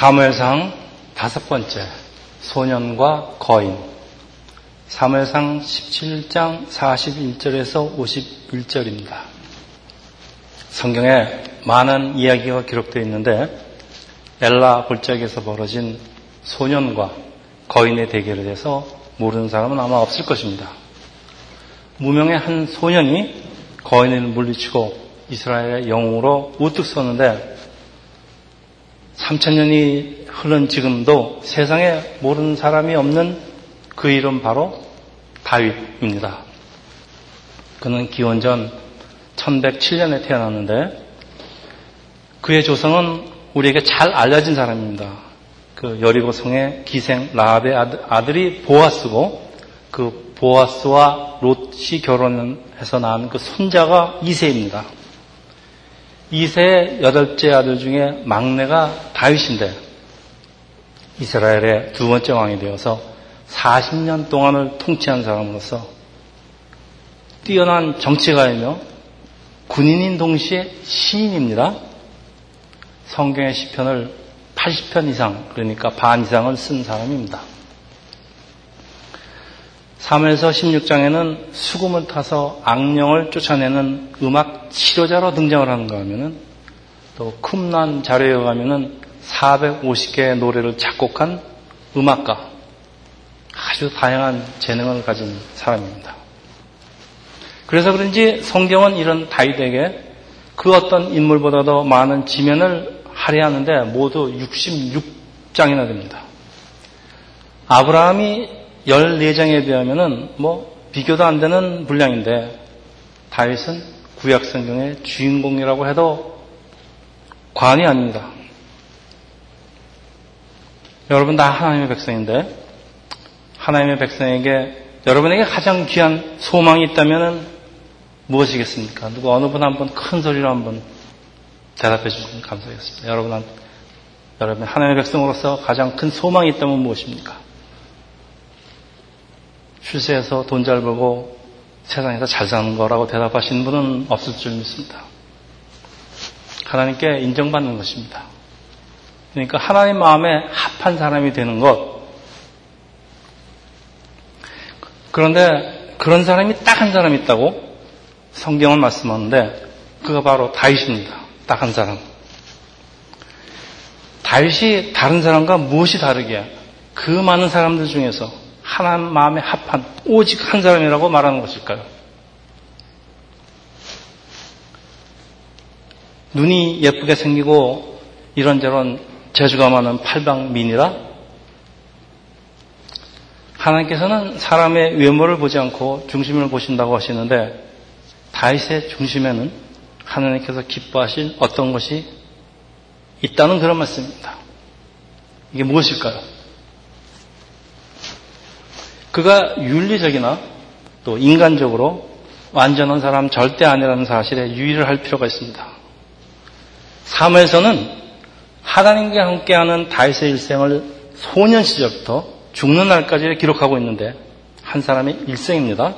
사무엘상 다섯 번째 소년과 거인 사무엘상 17장 41절에서 51절입니다. 성경에 많은 이야기가 기록되어 있는데 엘라 골짜기에서 벌어진 소년과 거인의 대결에 대해서 모르는 사람은 아마 없을 것입니다. 무명의 한 소년이 거인을 물리치고 이스라엘의 영웅으로 우뚝 섰는데 3천년이 흐른 지금도 세상에 모르는 사람이 없는 그 이름 바로 다윗입니다. 그는 기원전 1107년에 태어났는데 그의 조성은 우리에게 잘 알려진 사람입니다. 그 여리고 성의 기생 라합의 아들이 보아스고 그 보아스와 롯이 결혼해서 낳은 그 손자가 이세입니다. 이세의 여덟째 아들 중에 막내가 다윗인데 이스라엘의 두 번째 왕이 되어서 40년 동안을 통치한 사람으로서 뛰어난 정치가이며 군인인 동시에 시인입니다. 성경의 시편을 80편 이상, 그러니까 반 이상을 쓴 사람입니다. 3에서 16장에는 수금을 타서 악령을 쫓아내는 음악 치료자로 등장을 하는가 하면은 또 쿰난 자료에 의하면은 450개의 노래를 작곡한 음악가, 아주 다양한 재능을 가진 사람입니다. 그래서 그런지 성경은 이런 다윗에게 그 어떤 인물보다도 많은 지면을 할애하는데 모두 66장이나 됩니다. 아브라함이 14장에 비하면은 뭐 비교도 안 되는 분량인데 다윗은 구약 성경의 주인공이라고 해도 관이 아닙니다. 여러분 다 하나님의 백성인데 하나님의 백성에게 여러분에게 가장 귀한 소망이 있다면 무엇이겠습니까? 누구 어느 분 한 분 큰 소리로 한번 대답해 주시면 감사하겠습니다. 여러분, 여러분 하나님의 백성으로서 가장 큰 소망이 있다면 무엇입니까? 출세해서 돈 잘 벌고 세상에서 잘 사는 거라고 대답하시는 분은 없을 줄 믿습니다. 하나님께 인정받는 것입니다. 그러니까 하나님 마음에 합한 사람이 되는 것. 그런데 그런 사람이 딱 한 사람 있다고 성경은 말씀하는데 그가 바로 다윗입니다. 딱 한 사람. 다윗이 다른 사람과 무엇이 다르게 그 많은 사람들 중에서 하나님 마음에 합한 오직 한 사람이라고 말하는 것일까요? 눈이 예쁘게 생기고 이런저런 재주가 많은 팔방민이라 하나님께서는 사람의 외모를 보지 않고 중심을 보신다고 하시는데 다윗의 중심에는 하나님께서 기뻐하신 어떤 것이 있다는 그런 말씀입니다. 이게 무엇일까요? 그가 윤리적이나 또 인간적으로 완전한 사람 절대 아니라는 사실에 유의를 할 필요가 있습니다. 삶에서는 하나님과 함께하는 다윗의 일생을 소년 시절부터 죽는 날까지 기록하고 있는데 한 사람의 일생입니다.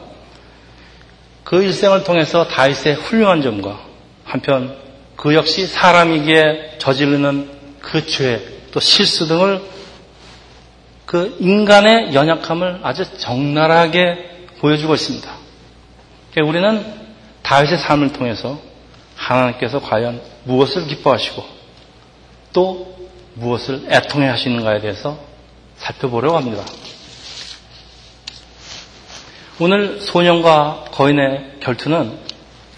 그 일생을 통해서 다윗의 훌륭한 점과 한편 그 역시 사람이기에 저지르는 그 죄, 또 실수 등을 그 인간의 연약함을 아주 적나라하게 보여주고 있습니다. 그러니까 우리는 다윗의 삶을 통해서 하나님께서 과연 무엇을 기뻐하시고 또 무엇을 애통해 하시는가에 대해서 살펴보려고 합니다. 오늘 소년과 거인의 결투는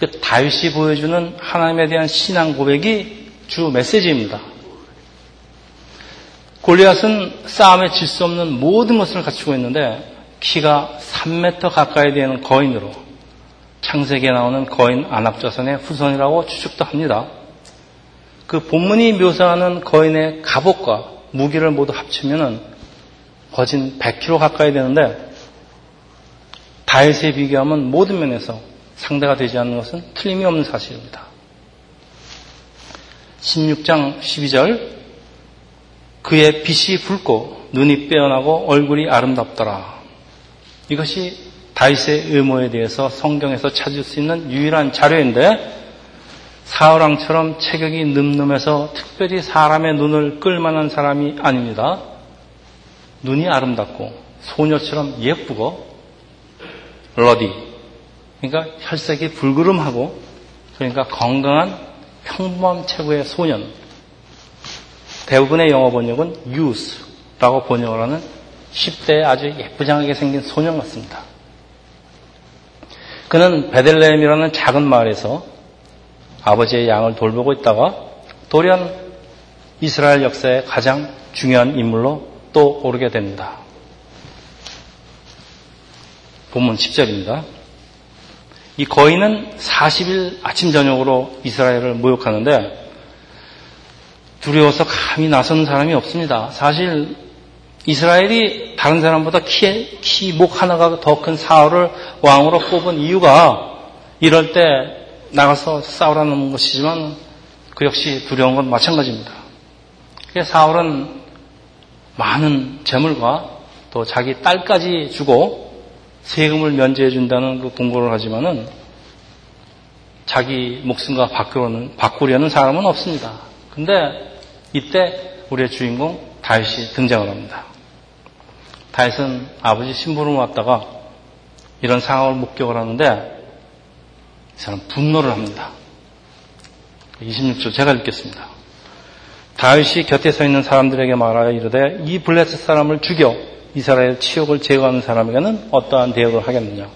그 다윗이 보여주는 하나님에 대한 신앙 고백이 주 메시지입니다. 골리앗은 싸움에 질 수 없는 모든 것을 갖추고 있는데 키가 3m 가까이 되는 거인으로 창세기에 나오는 거인 안압자선의 후손이라고 추측도 합니다. 그 본문이 묘사하는 거인의 갑옷과 무기를 모두 합치면은 거진 100kg 가까이 되는데 다윗에 비교하면 모든 면에서 상대가 되지 않는 것은 틀림이 없는 사실입니다. 16장 12절 그의 빛이 붉고 눈이 빼어나고 얼굴이 아름답더라. 이것이 다윗의 의모에 대해서 성경에서 찾을 수 있는 유일한 자료인데 사울왕처럼 체격이 늠름해서 특별히 사람의 눈을 끌만한 사람이 아닙니다. 눈이 아름답고 소녀처럼 예쁘고 러디 그러니까 혈색이 불그름하고 그러니까 건강한 평범한 체구의 소년 대부분의 영어 번역은 youth라고 번역을 하는 10대에 아주 예쁘장하게 생긴 소년 같습니다. 그는 베들레헴이라는 작은 마을에서 아버지의 양을 돌보고 있다가 돌연 이스라엘 역사의 가장 중요한 인물로 또 오르게 됩니다. 본문 10절입니다. 이 거인은 40일 아침 저녁으로 이스라엘을 모욕하는데 두려워서 감히 나서는 사람이 없습니다. 사실 이스라엘이 다른 사람보다 키, 키 목 하나가 더 큰 사울을 왕으로 뽑은 이유가 이럴 때 나가서 싸우라는 것이지만 그 역시 두려운 건 마찬가지입니다. 사울은 많은 재물과 또 자기 딸까지 주고 세금을 면제해 준다는 그 공고를 하지만은 자기 목숨과 바꾸려는, 바꾸려는 사람은 없습니다. 근데 이때 우리의 주인공 다윗이 등장을 합니다. 다윗은 아버지 신부름 왔다가 이런 상황을 목격을 하는데 이 사람 분노를 합니다. 26절 제가 읽겠습니다. 다윗이 곁에 서 있는 사람들에게 말하여 이르되 이 블레셋 사람을 죽여 이스라엘 치욕을 제거하는 사람에게는 어떠한 대역을 하겠느냐.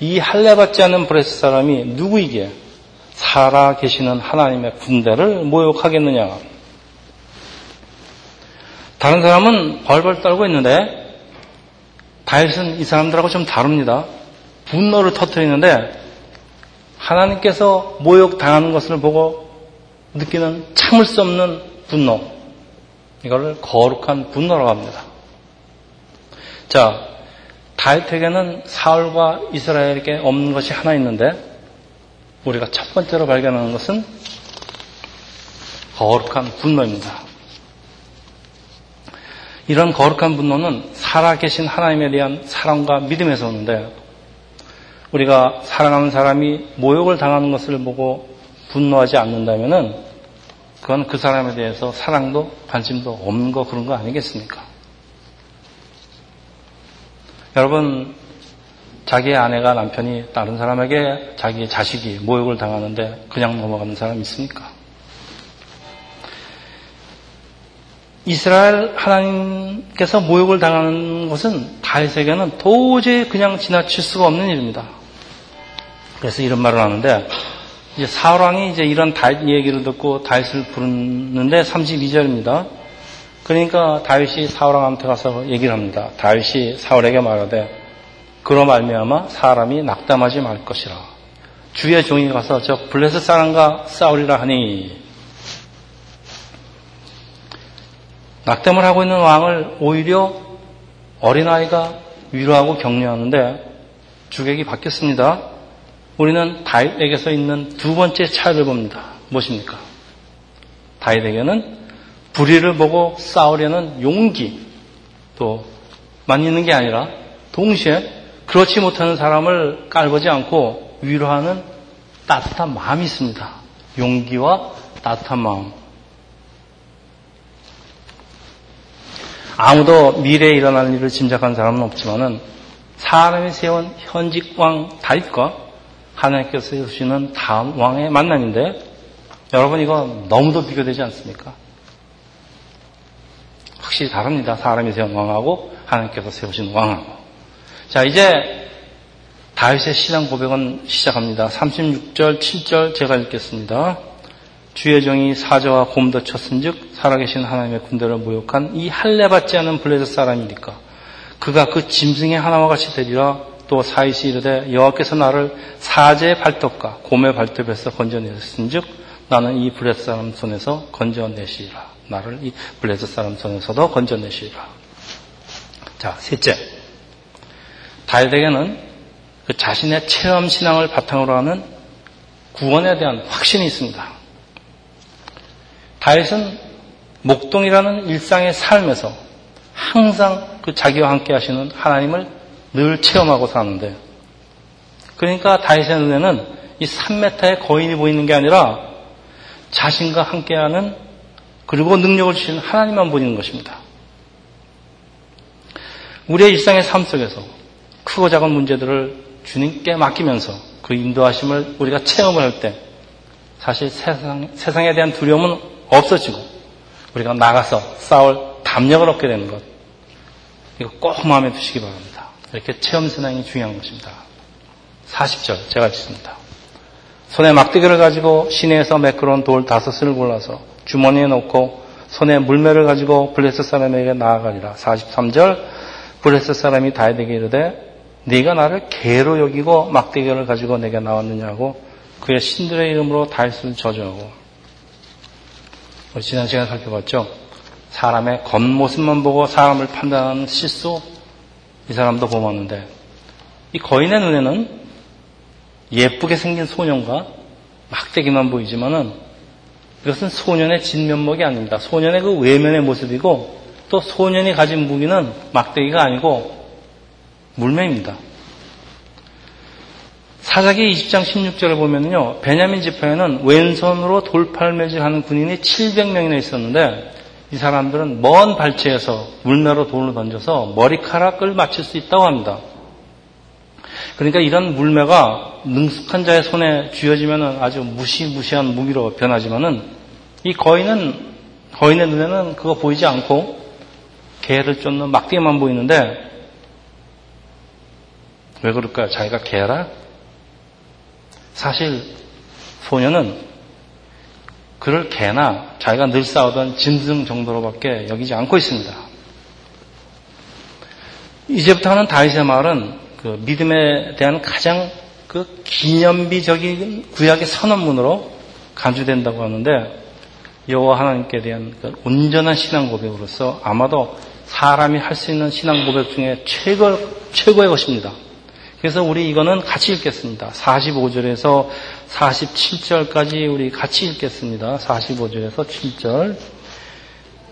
이 할례받지 않는 블레셋 사람이 누구이기에 살아 계시는 하나님의 군대를 모욕하겠느냐. 다른 사람은 벌벌 떨고 있는데 다윗은 이 사람들하고 좀 다릅니다. 분노를 터뜨리는데 하나님께서 모욕당하는 것을 보고 느끼는 참을 수 없는 분노. 이걸 거룩한 분노라고 합니다. 자, 다윗에게는 사울과 이스라엘에게 없는 것이 하나 있는데 우리가 첫 번째로 발견하는 것은 거룩한 분노입니다. 이런 거룩한 분노는 살아계신 하나님에 대한 사랑과 믿음에서 오는데 우리가 사랑하는 사람이 모욕을 당하는 것을 보고 분노하지 않는다면 그건 그 사람에 대해서 사랑도 관심도 없는 거 그런 거 아니겠습니까? 여러분 자기의 아내가 남편이 다른 사람에게 자기의 자식이 모욕을 당하는데 그냥 넘어가는 사람 있습니까? 이스라엘 하나님께서 모욕을 당하는 것은 다윗에게는 도저히 그냥 지나칠 수가 없는 일입니다. 그래서 이런 말을 하는데 이제 사울왕이 이제 이런 다윗 얘기를 듣고 다윗을 부르는데 32절입니다. 그러니까 다윗이 사울왕한테 가서 얘기를 합니다. 다윗이 사울에게 말하되 그로 말미암아 사람이 낙담하지 말 것이라. 주의 종이 가서 저 블레셋 사람과 싸우리라 하니 낙담을 하고 있는 왕을 오히려 어린아이가 위로하고 격려하는데 주객이 바뀌었습니다. 우리는 다윗에게서 있는 두 번째 차이를 봅니다. 무엇입니까? 다윗에게는 불의를 보고 싸우려는 용기 또만 있는 게 아니라 동시에 그렇지 못하는 사람을 깔보지 않고 위로하는 따뜻한 마음이 있습니다. 용기와 따뜻한 마음. 아무도 미래에 일어날 일을 짐작한 사람은 없지만은 사람이 세운 현직 왕 다윗과 하나님께서 세우시는 다음 왕의 만남인데 여러분 이거 너무도 비교되지 않습니까? 확실히 다릅니다. 사람이 세운 왕하고 하나님께서 세우신 왕하고. 자 이제 다윗의 신앙 고백은 시작합니다. 36절, 7절 제가 읽겠습니다. 주의 정이 사자와 곰도 쳤은즉 살아계신 하나님의 군대를 모욕한 이 할례 받지 않은 블레셋 사람이니까. 그가 그 짐승의 하나와 같이 되리라. 또 사이시 이르되 여호와께서 나를 사제의 발톱과 곰의 발톱에서 건져내셨은즉 나는 이 블레셋 사람 손에서 건져내시리라. 나를 이 블레셋 사람 손에서도 건져내시리라. 자 셋째. 다윗에게는 그 자신의 체험 신앙을 바탕으로 하는 구원에 대한 확신이 있습니다. 다윗은 목동이라는 일상의 삶에서 항상 그 자기와 함께 하시는 하나님을 늘 체험하고 사는데 그러니까 다윗의 눈에는 이 3m의 거인이 보이는 게 아니라 자신과 함께하는 그리고 능력을 주신 하나님만 보이는 것입니다. 우리의 일상의 삶 속에서 크고 작은 문제들을 주님께 맡기면서 그 인도하심을 우리가 체험을 할 때 사실 세상, 세상에 대한 두려움은 없어지고 우리가 나가서 싸울 담력을 얻게 되는 것. 이거 꼭 마음에 두시기 바랍니다. 이렇게 체험 신앙이 중요한 것입니다. 40절 제가 읽습니다. 손에 막대기를 가지고 시내에서 매끄러운 돌 다섯을 골라서 주머니에 넣고 손에 물매를 가지고 블레스 사람에게 나아가리라. 43절 블레스 사람이 다에게 이르되 네가 나를 개로 여기고 막대기를 가지고 내게 나왔느냐고 그의 신들의 이름으로 다윗을 저주하고 지난 시간에 살펴봤죠. 사람의 겉모습만 보고 사람을 판단하는 실수 이 사람도 보았는데 이 거인의 눈에는 예쁘게 생긴 소년과 막대기만 보이지만은 이것은 소년의 진면목이 아닙니다. 소년의 그 외면의 모습이고 또 소년이 가진 무기는 막대기가 아니고 물매입니다. 사사기 20장 16절을 보면요. 베냐민 지파에는 왼손으로 돌팔매질하는 군인이 700명이나 있었는데 이 사람들은 먼 발치에서 물매로 돌을 던져서 머리카락을 맞출 수 있다고 합니다. 그러니까 이런 물매가 능숙한 자의 손에 쥐어지면 아주 무시무시한 무기로 변하지만은 이 거인은 거인의 눈에는 그거 보이지 않고 개를 쫓는 막대만 보이는데 왜 그럴까요? 자기가 개라? 사실 소녀는 그럴 개나 자기가 늘 싸우던 짐승 정도로밖에 여기지 않고 있습니다. 이제부터는 다윗의 말은 그 믿음에 대한 가장 그 기념비적인 구약의 선언문으로 간주된다고 하는데 여호와 하나님께 대한 그 온전한 신앙 고백으로서 아마도 사람이 할 수 있는 신앙 고백 중에 최고 최고의 것입니다. 그래서 우리 이거는 같이 읽겠습니다. 45절에서 47절까지 우리 같이 읽겠습니다. 45절에서 7절.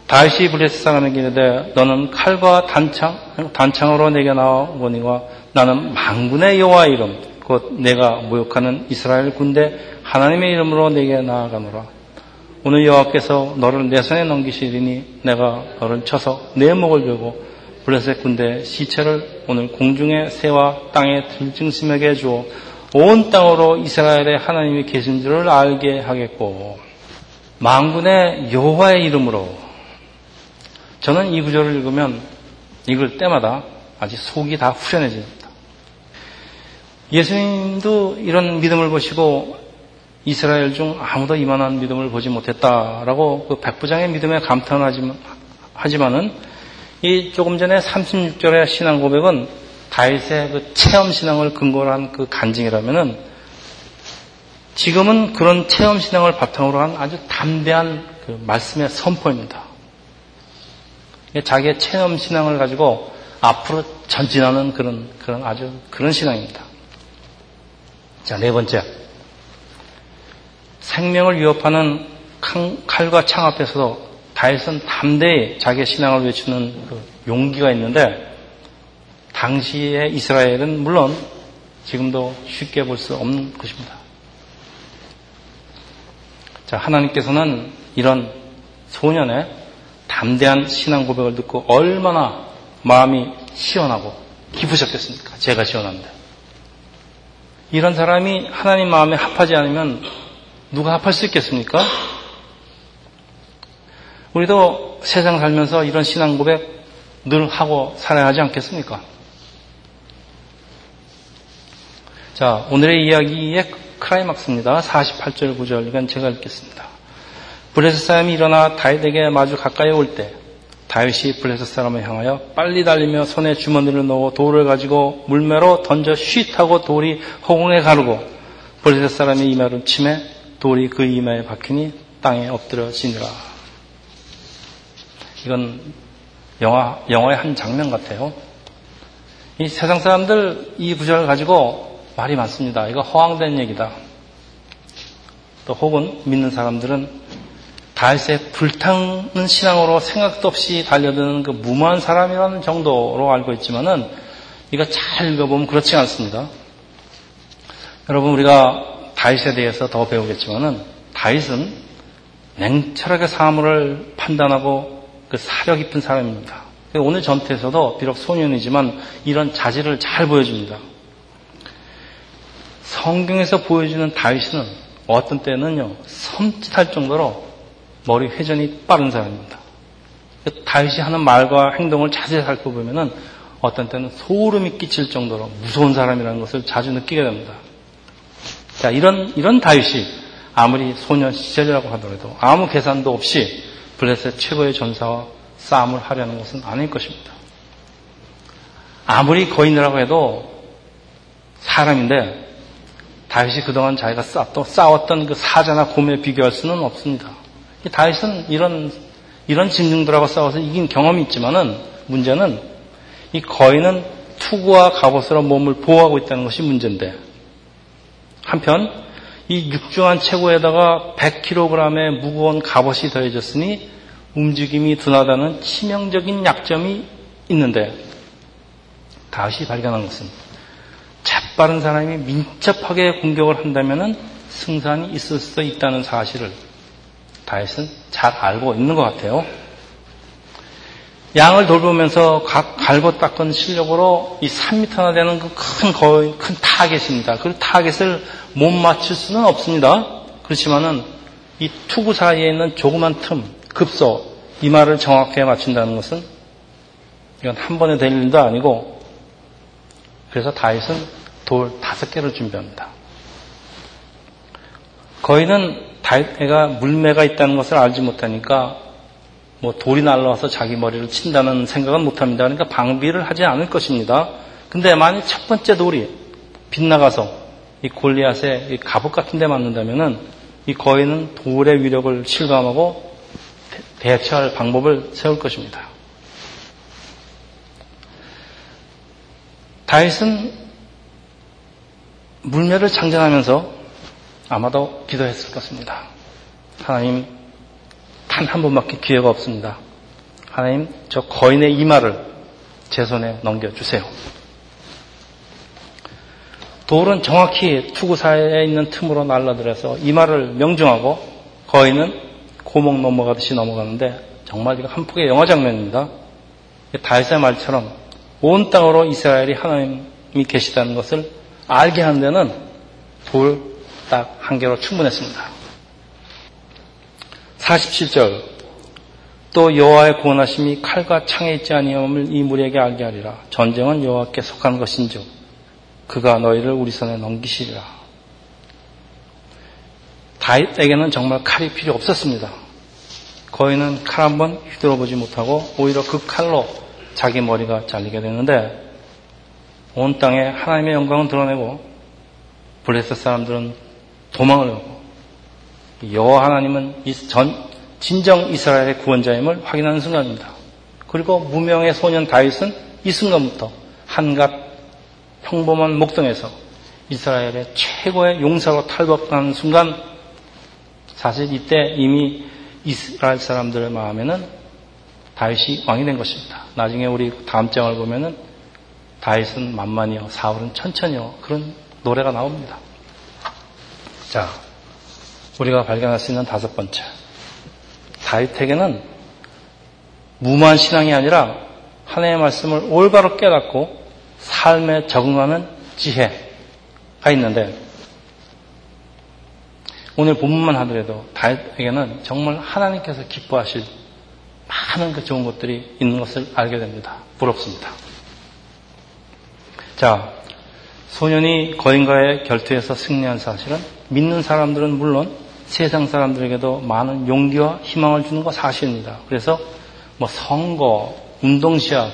다시 블레스 사람에게 이르되 너는 칼과 단창 단창으로 내게 나오거니와 나는 망군의 여호와 이름 곧 내가 모욕하는 이스라엘 군대 하나님의 이름으로 내게 나아가노라. 오늘 여호와께서 너를 내 손에 넘기시리니 내가 너를 쳐서 내 목을 베고 블레셋 군대 시체를 오늘 공중의 새와 땅의 들짐승에게 주어 온 땅으로 이스라엘의 하나님이 계신 줄을 알게 하겠고 망군의 여호와의 이름으로 저는 이 구절을 읽으면 읽을 때마다 아주 속이 다 후련해집니다. 예수님도 이런 믿음을 보시고 이스라엘 중 아무도 이만한 믿음을 보지 못했다라고 그 백부장의 믿음에 감탄하지만은 이 조금 전에 36절의 신앙 고백은 다윗의 그 체험 신앙을 근거로 한 그 간증이라면은 지금은 그런 체험 신앙을 바탕으로 한 아주 담대한 그 말씀의 선포입니다. 자기의 체험 신앙을 가지고 앞으로 전진하는 그런 그런 아주 그런 신앙입니다. 자, 네 번째. 생명을 위협하는 칼과 창 앞에서도 다윗은 담대히 자기의 신앙을 외치는 그 용기가 있는데 당시의 이스라엘은 물론 지금도 쉽게 볼 수 없는 것입니다. 자, 하나님께서는 이런 소년의 담대한 신앙 고백을 듣고 얼마나 마음이 시원하고 기쁘셨겠습니까? 제가 시원합니다. 이런 사람이 하나님 마음에 합하지 않으면 누가 합할 수 있겠습니까? 우리도 세상 살면서 이런 신앙 고백 늘 하고 살아야 하지 않겠습니까? 자, 오늘의 이야기의 크라이막스입니다. 48절 9절 이건 제가 읽겠습니다. 블레셋 사람이 일어나 다윗에게 마주 가까이 올 때 다윗이 블레셋 사람을 향하여 빨리 달리며 손에 주머니를 넣어 돌을 가지고 물매로 던져 쉿하고 돌이 허공에 가르고 블레셋 사람이 이마를 치매 돌이 그 이마에 박히니 땅에 엎드려지니라. 이건 영화, 영화의 한 장면 같아요. 이 세상 사람들 이 구절을 가지고 말이 많습니다. 이거 허황된 얘기다. 또 혹은 믿는 사람들은 다윗의 불타는 신앙으로 생각도 없이 달려드는 그 무모한 사람이라는 정도로 알고 있지만은 이거 잘 읽어보면 그렇지 않습니다. 여러분 우리가 다윗에 대해서 더 배우겠지만은 다윗은 냉철하게 사물을 판단하고 그 사려 깊은 사람입니다. 오늘 전투에서도 비록 소년이지만 이런 자질을 잘 보여줍니다. 성경에서 보여주는 다윗은 어떤 때는요 섬찟할 정도로 머리 회전이 빠른 사람입니다. 다윗이 하는 말과 행동을 자세히 살펴보면은 어떤 때는 소름이 끼칠 정도로 무서운 사람이라는 것을 자주 느끼게 됩니다. 자, 이런, 이런 다윗이 아무리 소년 시절이라고 하더라도 아무 계산도 없이 블레셋 최고의 전사와 싸움을 하려는 것은 아닐 것입니다. 아무리 거인이라고 해도 사람인데 다윗이 그동안 자기가 싸웠던 그 사자나 곰에 비교할 수는 없습니다. 다윗은 이런 이런 짐승들하고 싸워서 이긴 경험이 있지만은 문제는 이 거인은 투구와 갑옷으로 몸을 보호하고 있다는 것이 문제인데 한편 이 육중한 체구에다가 100kg의 무거운 갑옷이 더해졌으니 움직임이 둔하다는 치명적인 약점이 있는데 다시 발견한 것은 재빠른 사람이 민첩하게 공격을 한다면 승산이 있을 수도 있다는 사실을 다윗은 잘 알고 있는 것 같아요. 양을 돌보면서 각 갈고 닦은 실력으로 이 3미터나 되는 그 큰 거의 큰 타겟입니다. 그 타겟을 못 맞출 수는 없습니다. 그렇지만은 이 투구 사이에 있는 조그만 틈, 급소, 이 말을 정확하게 맞춘다는 것은 이건 한 번에 될 일도 아니고 그래서 다윗은 돌 다섯 개를 준비합니다. 거인은 다윗가 물매가 있다는 것을 알지 못하니까 뭐 돌이 날라와서 자기 머리를 친다는 생각은 못합니다. 그러니까 방비를 하지 않을 것입니다. 근데 만약 첫 번째 돌이 빗나가서 이 골리앗의 이 갑옷 같은 데 맞는다면은 이 거인은 돌의 위력을 실감하고 대처할 방법을 세울 것입니다. 다윗은 물매를 창전하면서 아마도 기도했을 것입니다. 하나님, 단 한 번밖에 기회가 없습니다. 하나님, 저 거인의 이마를 제 손에 넘겨주세요. 돌은 정확히 투구사에 있는 틈으로 날라들어서 이마를 명중하고 거인은 고목 넘어가듯이 넘어가는데 정말 이거 한 폭의 영화 장면입니다. 다윗의 말처럼 온 땅으로 이스라엘이 하나님이 계시다는 것을 알게 하는 데는 돌 딱 한 개로 충분했습니다. 47절 또 여호와의 구원하심이 칼과 창에 있지 아니함을 이 무리에게 알게 하리라. 전쟁은 여호와께 속한 것인즉 그가 너희를 우리 손에 넘기시리라. 다윗에게는 정말 칼이 필요 없었습니다. 거인은 칼 한 번 휘둘러 보지 못하고 오히려 그 칼로 자기 머리가 잘리게 되는데 온 땅에 하나님의 영광을 드러내고 블레셋 사람들은 도망을 하고 여호와 하나님은 전 진정 이스라엘의 구원자임을 확인하는 순간입니다. 그리고 무명의 소년 다윗은 이 순간부터 한갓 평범한 목동에서 이스라엘의 최고의 용사로 탈법하는 순간 사실 이때 이미 이스라엘 사람들의 마음에는 다윗이 왕이 된 것입니다. 나중에 우리 다음 장을 보면은 다윗은 만만히요, 사울은 천천히요 그런 노래가 나옵니다. 자, 우리가 발견할 수 있는 다섯 번째. 다윗에게는 무모한 신앙이 아니라 하나님의 말씀을 올바로 깨닫고 삶에 적응하는 지혜가 있는데 오늘 본문만 하더라도 다윗에게는 정말 하나님께서 기뻐하실 많은 그 좋은 것들이 있는 것을 알게 됩니다. 부럽습니다. 자, 소년이 거인과의 결투에서 승리한 사실은 믿는 사람들은 물론 세상 사람들에게도 많은 용기와 희망을 주는 거 사실입니다. 그래서 뭐 선거, 운동시합,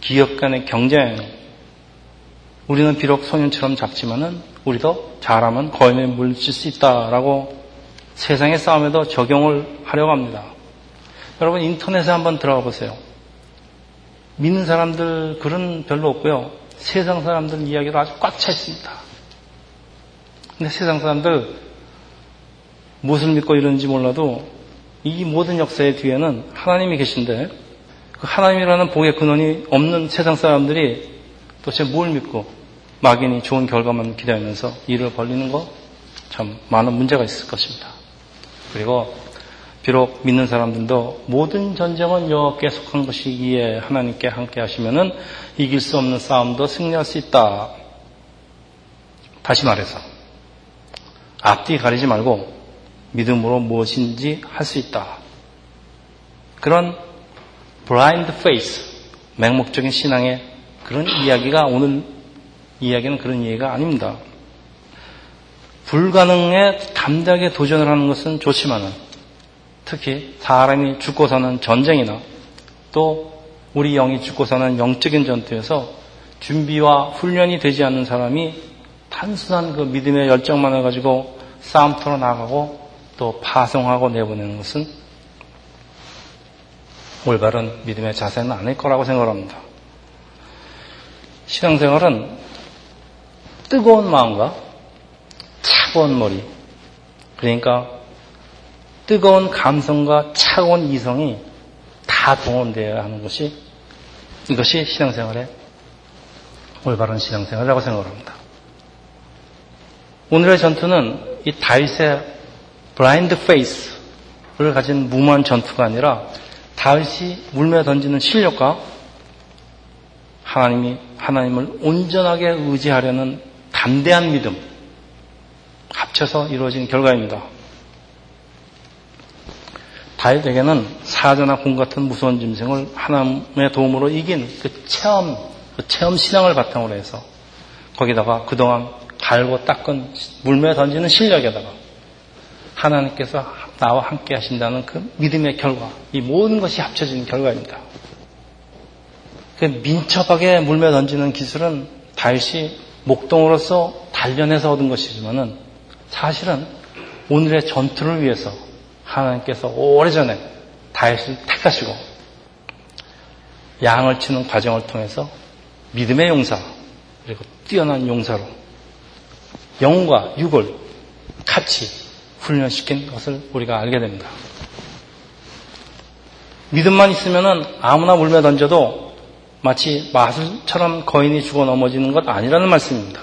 기업 간의 경쟁, 우리는 비록 소년처럼 작지만은 우리도 잘하면 거인에 물질 수 있다라고 세상의 싸움에도 적용을 하려고 합니다. 여러분 인터넷에 한번 들어가 보세요. 믿는 사람들 글은 별로 없고요. 세상 사람들 이야기로 아주 꽉 차 있습니다. 근데 세상 사람들 무엇을 믿고 이러는지 몰라도 이 모든 역사의 뒤에는 하나님이 계신데 그 하나님이라는 복의 근원이 없는 세상 사람들이 도대체 뭘 믿고 막연히 좋은 결과만 기대하면서 일을 벌리는 거 참 많은 문제가 있을 것입니다. 그리고 비록 믿는 사람들도 모든 전쟁은 여호와께 속한 것이기에 하나님께 함께 하시면은 이길 수 없는 싸움도 승리할 수 있다. 다시 말해서 앞뒤 가리지 말고 믿음으로 무엇인지 할 수 있다. 그런 blind faith, 맹목적인 신앙의 그런 이야기가 오늘 이야기는 그런 이야기가 아닙니다. 불가능에 담대하게 도전을 하는 것은 좋지만은 특히 사람이 죽고 사는 전쟁이나 또 우리 영이 죽고 사는 영적인 전투에서 준비와 훈련이 되지 않는 사람이 단순한 그 믿음의 열정만을 가지고 싸움터로 나가고 또 파송하고 내보내는 것은 올바른 믿음의 자세는 아닐 거라고 생각합니다. 신앙생활은 뜨거운 마음과 차가운 머리, 그러니까 뜨거운 감성과 차가운 이성이 다 동원되어야 하는 것이 이것이 신앙생활의 올바른 신앙생활이라고 생각합니다. 오늘의 전투는 이 다윗의 블라인드 페이스를 가진 무모한 전투가 아니라 다윗이 물며 던지는 실력과 하나님이 하나님을 온전하게 의지하려는 담대한 믿음 합쳐서 이루어진 결과입니다. 다윗에게는 사자나 공 같은 무서운 짐승을 하나님의 도움으로 이긴 그 체험, 그 체험 신앙을 바탕으로 해서 거기다가 그동안 갈고 닦은 물매 던지는 실력에다가 하나님께서 나와 함께 하신다는 그 믿음의 결과, 이 모든 것이 합쳐진 결과입니다. 그 민첩하게 물매 던지는 기술은 다윗이 목동으로서 단련해서 얻은 것이지만은 사실은 오늘의 전투를 위해서 하나님께서 오래전에 다윗을 택하시고 양을 치는 과정을 통해서 믿음의 용사 그리고 뛰어난 용사로 영과 육을 같이 훈련시킨 것을 우리가 알게 됩니다. 믿음만 있으면 아무나 물매 던져도 마치 마술처럼 거인이 죽어 넘어지는 것 아니라는 말씀입니다.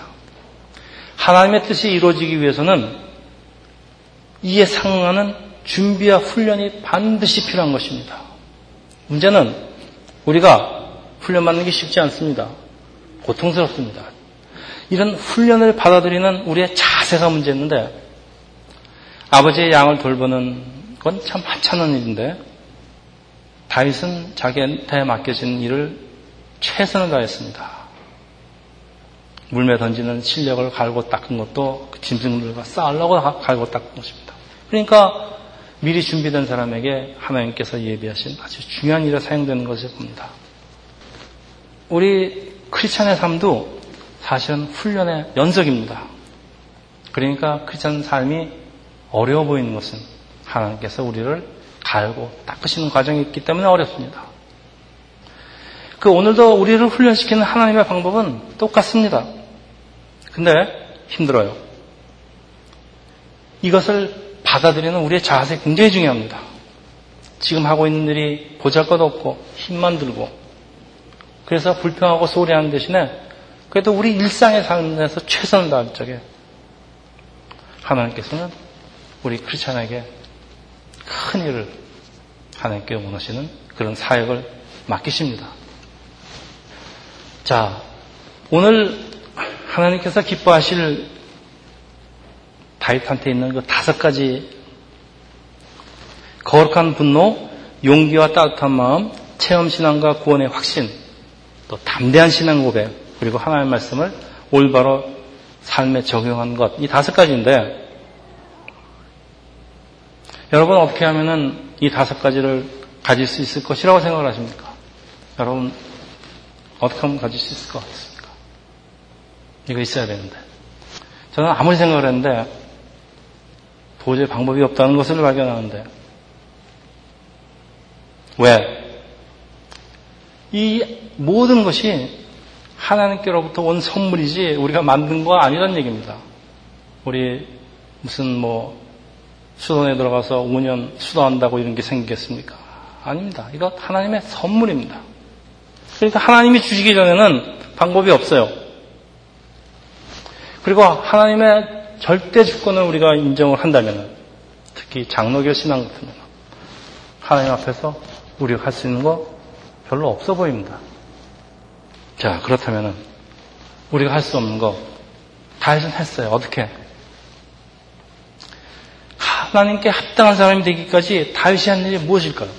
하나님의 뜻이 이루어지기 위해서는 이에 상응하는 준비와 훈련이 반드시 필요한 것입니다. 문제는 우리가 훈련받는 게 쉽지 않습니다. 고통스럽습니다. 이런 훈련을 받아들이는 우리의 자세가 문제였는데 아버지의 양을 돌보는 건 참 하찮은 일인데 다윗은 자기한테 맡겨진 일을 최선을 다했습니다. 물매 던지는 실력을 갈고 닦은 것도 그 짐승들과 싸우려고 갈고 닦은 것입니다. 그러니까 미리 준비된 사람에게 하나님께서 예비하신 아주 중요한 일에 사용되는 것을 봅니다. 우리 크리스찬의 삶도 사실은 훈련의 연속입니다. 그러니까 크리스찬 삶이 어려워 보이는 것은 하나님께서 우리를 갈고 닦으시는 과정이 있기 때문에 어렵습니다. 그 오늘도 우리를 훈련시키는 하나님의 방법은 똑같습니다. 근데 힘들어요. 이것을 받아들이는 우리의 자세 굉장히 중요합니다. 지금 하고 있는 일이 보잘 것 없고 힘만 들고 그래서 불평하고 소리하는 대신에 그래도 우리 일상의 삶에서 최선을 다할 적에 하나님께서는 우리 크리스찬에게 큰 일을 하나님께 원하시는 그런 사역을 맡기십니다. 자, 오늘 하나님께서 기뻐하실 다윗한테 있는 그 다섯 가지 거룩한 분노, 용기와 따뜻한 마음, 체험 신앙과 구원의 확신, 또 담대한 신앙 고백, 그리고 하나님의 말씀을 올바로 삶에 적용한 것, 이 다섯 가지인데, 여러분 어떻게 하면은 이 다섯 가지를 가질 수 있을 것이라고 생각을 하십니까? 여러분 어떻게 하면 가질 수 있을 것 같습니까? 이거 있어야 되는데. 저는 아무리 생각을 했는데 도저히 방법이 없다는 것을 발견하는데 왜? 이 모든 것이 하나님께로부터 온 선물이지 우리가 만든 거 아니란 얘기입니다. 우리 무슨 뭐 수도원에 들어가서 5년 수도한다고 이런 게 생기겠습니까? 아닙니다. 이거 하나님의 선물입니다. 그러니까 하나님이 주시기 전에는 방법이 없어요. 그리고 하나님의 절대 주권을 우리가 인정을 한다면 특히 장로교 신앙 같은 경우 하나님 앞에서 우리가 할 수 있는 거 별로 없어 보입니다. 자, 그렇다면 우리가 할 수 없는 거 다윗은 했어요. 어떻게? 하나님께 합당한 사람이 되기까지 다윗이 한 일이 무엇일까요?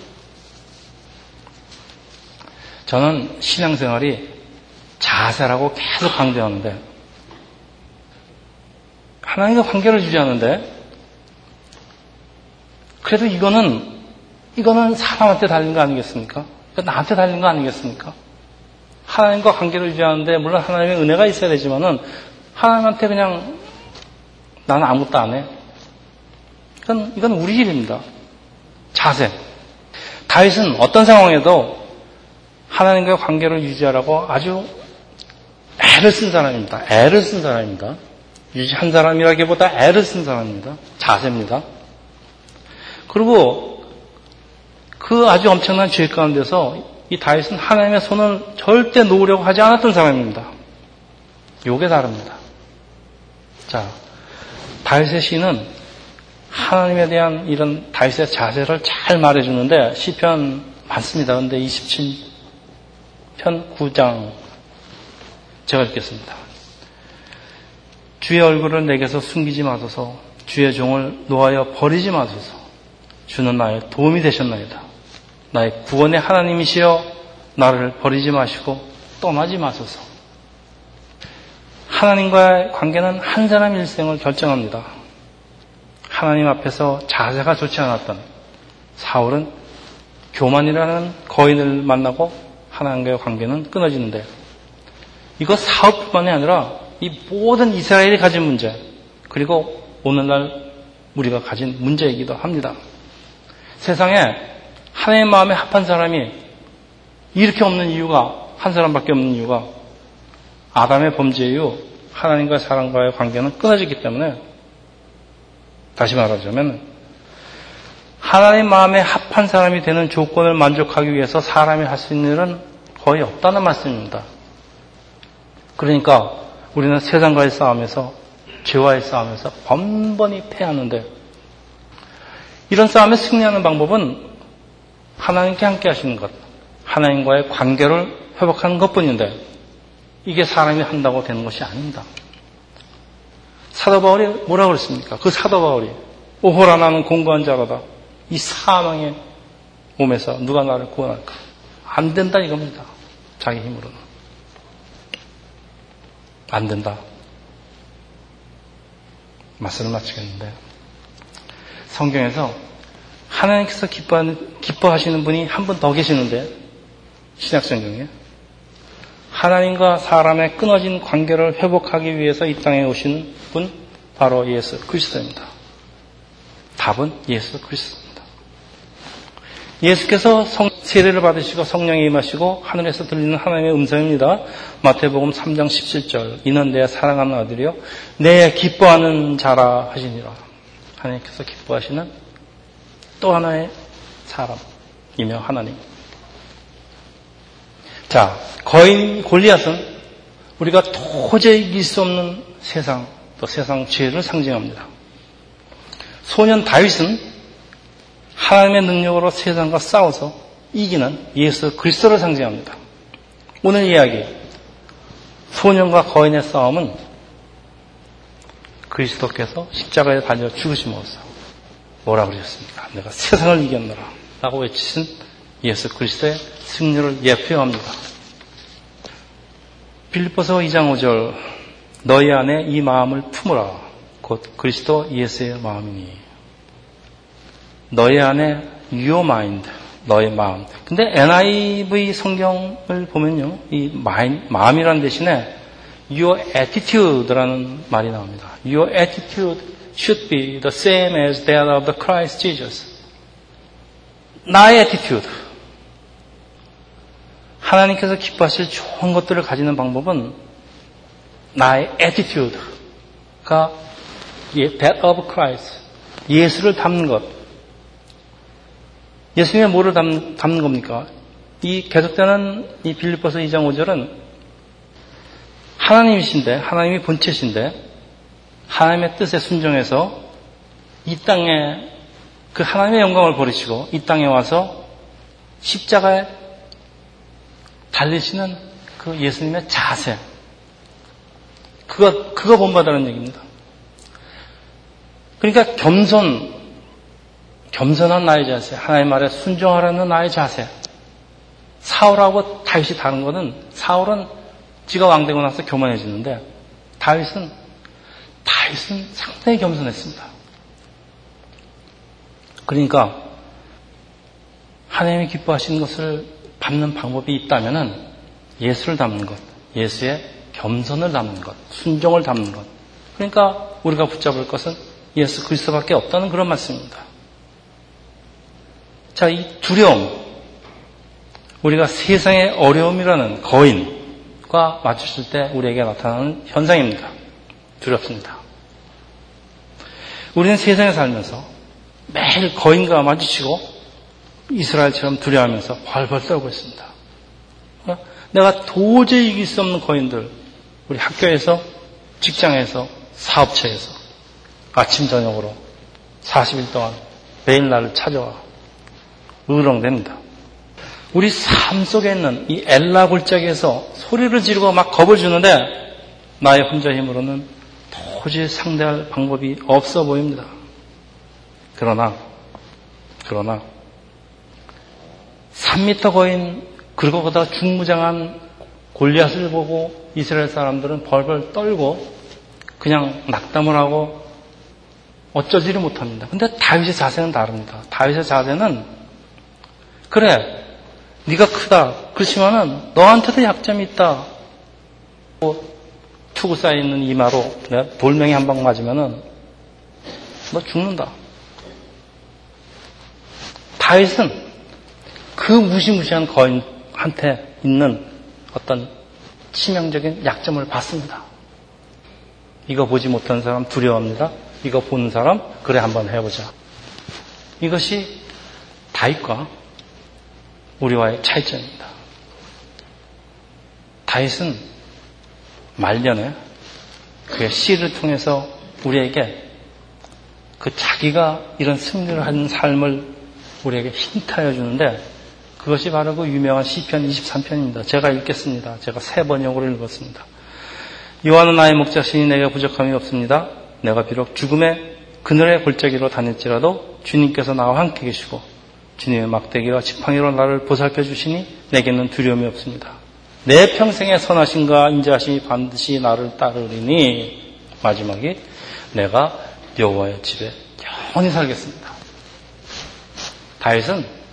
저는 신앙생활이 자세라고 계속 강조하는데 하나님과 관계를 유지하는데 그래도 이거는 이거는 사람한테 달린 거 아니겠습니까? 나한테 달린 거 아니겠습니까? 하나님과 관계를 유지하는데 물론 하나님의 은혜가 있어야 되지만은 하나님한테 그냥 나는 아무것도 안 해. 이건 이건 우리 일입니다. 자세. 다윗은 어떤 상황에도 하나님과 관계를 유지하라고 아주 애를 쓴 사람입니다. 애를 쓴 사람입니다. 유지한 사람이라기보다 애를 쓴 사람입니다. 자세입니다. 그리고 그 아주 엄청난 죄 가운데서 이 다윗은 하나님의 손을 절대 놓으려고 하지 않았던 사람입니다. 요게 다릅니다. 자, 다윗의 시는 하나님에 대한 이런 다윗의 자세를 잘 말해주는데 시편 많습니다. 그런데 27편 9장 제가 읽겠습니다. 주의 얼굴을 내게서 숨기지 마소서 주의 종을 놓아여 버리지 마소서 주는 나의 도움이 되셨나이다. 나의 구원의 하나님이시여 나를 버리지 마시고 떠나지 마소서. 하나님과의 관계는 한 사람 일생을 결정합니다. 하나님 앞에서 자세가 좋지 않았던 사울은 교만이라는 거인을 만나고 하나님과의 관계는 끊어지는데 이거 사울뿐만이 아니라 이 모든 이스라엘이 가진 문제 그리고 오늘날 우리가 가진 문제이기도 합니다. 세상에 하나님의 마음에 합한 사람이 이렇게 없는 이유가 한 사람밖에 없는 이유가 아담의 범죄 이후 하나님과 사람과의 관계는 끊어지기 때문에 다시 말하자면 하나님 마음에 합한 사람이 되는 조건을 만족하기 위해서 사람이 할 수 있는 일은 거의 없다는 말씀입니다. 그러니까 우리는 세상과의 싸움에서 죄와의 싸움에서 번번이 패하는데 이런 싸움에 승리하는 방법은 하나님께 함께 하시는 것, 하나님과의 관계를 회복하는 것 뿐인데 이게 사람이 한다고 되는 것이 아닙니다. 사도 바울이 뭐라고 그랬습니까? 그 사도 바울이 오호라 나는 공고한 자로다. 이 사망의 몸에서 누가 나를 구원할까? 안 된다 이겁니다. 자기 힘으로는. 안 된다. 말씀을 마치겠는데 성경에서 하나님께서 기뻐하시는 분이 한 분 더 계시는데 신약성경에 하나님과 사람의 끊어진 관계를 회복하기 위해서 이 땅에 오신 분 바로 예수 그리스도입니다. 답은 예수 그리스도입니다. 예수께서 성, 세례를 받으시고 성령에 임하시고 하늘에서 들리는 하나님의 음성입니다. 마태복음 3장 17절 이는 내 사랑하는 아들이요 내 기뻐하는 자라 하시니라. 하나님께서 기뻐하시는 또 하나의 사람이며 하나님. 자, 거인 골리앗은 우리가 도저히 이길 수 없는 세상, 또 세상 죄를 상징합니다. 소년 다윗은 하나님의 능력으로 세상과 싸워서 이기는 예수 그리스도를 상징합니다. 오늘 이야기, 소년과 거인의 싸움은 그리스도께서 십자가에 달려 죽으심으로써 뭐라 그러셨습니까? 내가 세상을 이겼노라 라고 외치신 예수 그리스도의 승리를 예표합니다. 빌립보서 2장 5절 너희 안에 이 마음을 품으라 곧 그리스도 예수의 마음이니 너희 안에 your mind 너의 마음 근데 NIV 성경을 보면요 이 마음이라는 대신에 your attitude라는 말이 나옵니다 your attitude should be the same as that of the Christ Jesus 나의 attitude 하나님께서 기뻐하실 좋은 것들을 가지는 방법은 나의 attitude가 that of Christ. 예수를 담는 것. 예수님의 뭐를 담, 담는 겁니까? 이 계속되는 이 빌립보서 2장 5절은 하나님이신데, 하나님이 본체신데, 하나님의 뜻에 순종해서 이 땅에 그 하나님의 영광을 버리시고 이 땅에 와서 십자가에 달리시는 그 예수님의 자세. 그거, 그거 본받으라는 얘기입니다. 그러니까 겸손, 겸손한 나의 자세, 하나님 말에 순종하라는 나의 자세. 사울하고 다윗이 다른 것은 사울은 지가 왕되고 나서 교만해지는데 다윗은 다윗은 상당히 겸손했습니다. 그러니까 하나님이 기뻐하시는 것을 받는 방법이 있다면 예수를 담는 것, 예수의 겸손을 담는 것, 순종을 담는 것. 그러니까 우리가 붙잡을 것은 예수 그리스도밖에 없다는 그런 말씀입니다. 자, 이 두려움, 우리가 세상의 어려움이라는 거인과 맞추실 때 우리에게 나타나는 현상입니다. 두렵습니다. 우리는 세상에 살면서 매일 거인과 마주치고 이스라엘처럼 두려워하면서 벌벌 떨고 있습니다. 어? 내가 도저히 이길 수 없는 거인들, 우리 학교에서, 직장에서, 사업체에서 아침 저녁으로 40일 동안 매일 나를 찾아와 의렁댑니다. 우리 삶 속에 있는 이 엘라 골짜기에서 소리를 지르고 막 겁을 주는데 나의 혼자 힘으로는 도저히 상대할 방법이 없어 보입니다. 그러나 그러나 3미터 거인 그리고 보다 중무장한 골리앗을 보고 이스라엘 사람들은 벌벌 떨고 그냥 낙담을 하고 어쩌지를 못합니다. 근데 다윗의 자세는 다릅니다. 다윗의 자세는 그래 네가 크다. 그렇지만은 너한테도 약점이 있다. 뭐 투구 쌓여 있는 이마로 돌멩이 한 방 맞으면은 너 죽는다. 다윗은 그 무시무시한 거인한테 있는 어떤 치명적인 약점을 봤습니다. 이거 보지 못한 사람 두려워합니다. 이거 보는 사람 그래 한번 해보자. 이것이 다윗과 우리와의 차이점입니다. 다윗은 말년에 그의 시를 통해서 우리에게 그 자기가 이런 승리를 하는 삶을 우리에게 힌트하여 주는데 그것이 바로 그 유명한 시편 23편입니다. 제가 읽겠습니다. 제가 세 번역으로 읽었습니다. 요한은 나의 목자신이 내게 부족함이 없습니다. 내가 비록 죽음의 그늘의 골짜기로 다녔지라도 주님께서 나와 함께 계시고 주님의 막대기와 지팡이로 나를 보살펴 주시니 내게는 두려움이 없습니다. 내 평생의 선하심과 인자하심이 반드시 나를 따르리니 마지막에 내가 여호와의 집에 영원히 살겠습니다. 다윗은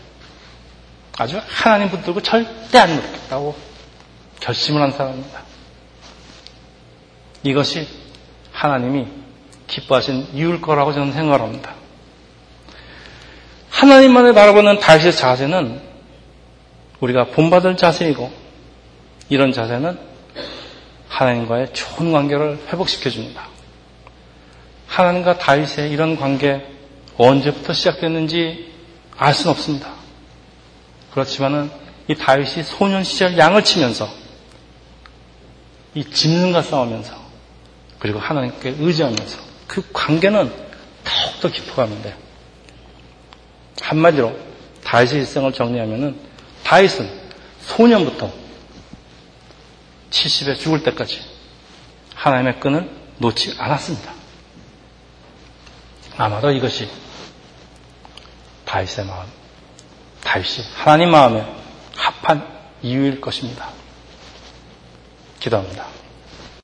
아주 하나님 붙들고 절대 안 놓겠다고 결심을 한 사람입니다. 이것이 하나님이 기뻐하신 이유일 거라고 저는 생각합니다. 하나님만을 바라보는 다윗의 자세는 우리가 본받을 자세이고 이런 자세는 하나님과의 좋은 관계를 회복시켜 줍니다. 하나님과 다윗의 이런 관계 언제부터 시작됐는지 알 수는 없습니다. 그렇지만은 이 다윗이 소년 시절 양을 치면서 이 짐승과 싸우면서 그리고 하나님께 의지하면서 그 관계는 더욱더 깊어가는데 한마디로 다윗의 일생을 정리하면은 다윗은 소년부터 70에 죽을 때까지 하나님의 끈을 놓지 않았습니다. 아마도 이것이 다윗의 마음, 다윗이 하나님 마음에 합한 이유일 것입니다. 기도합니다.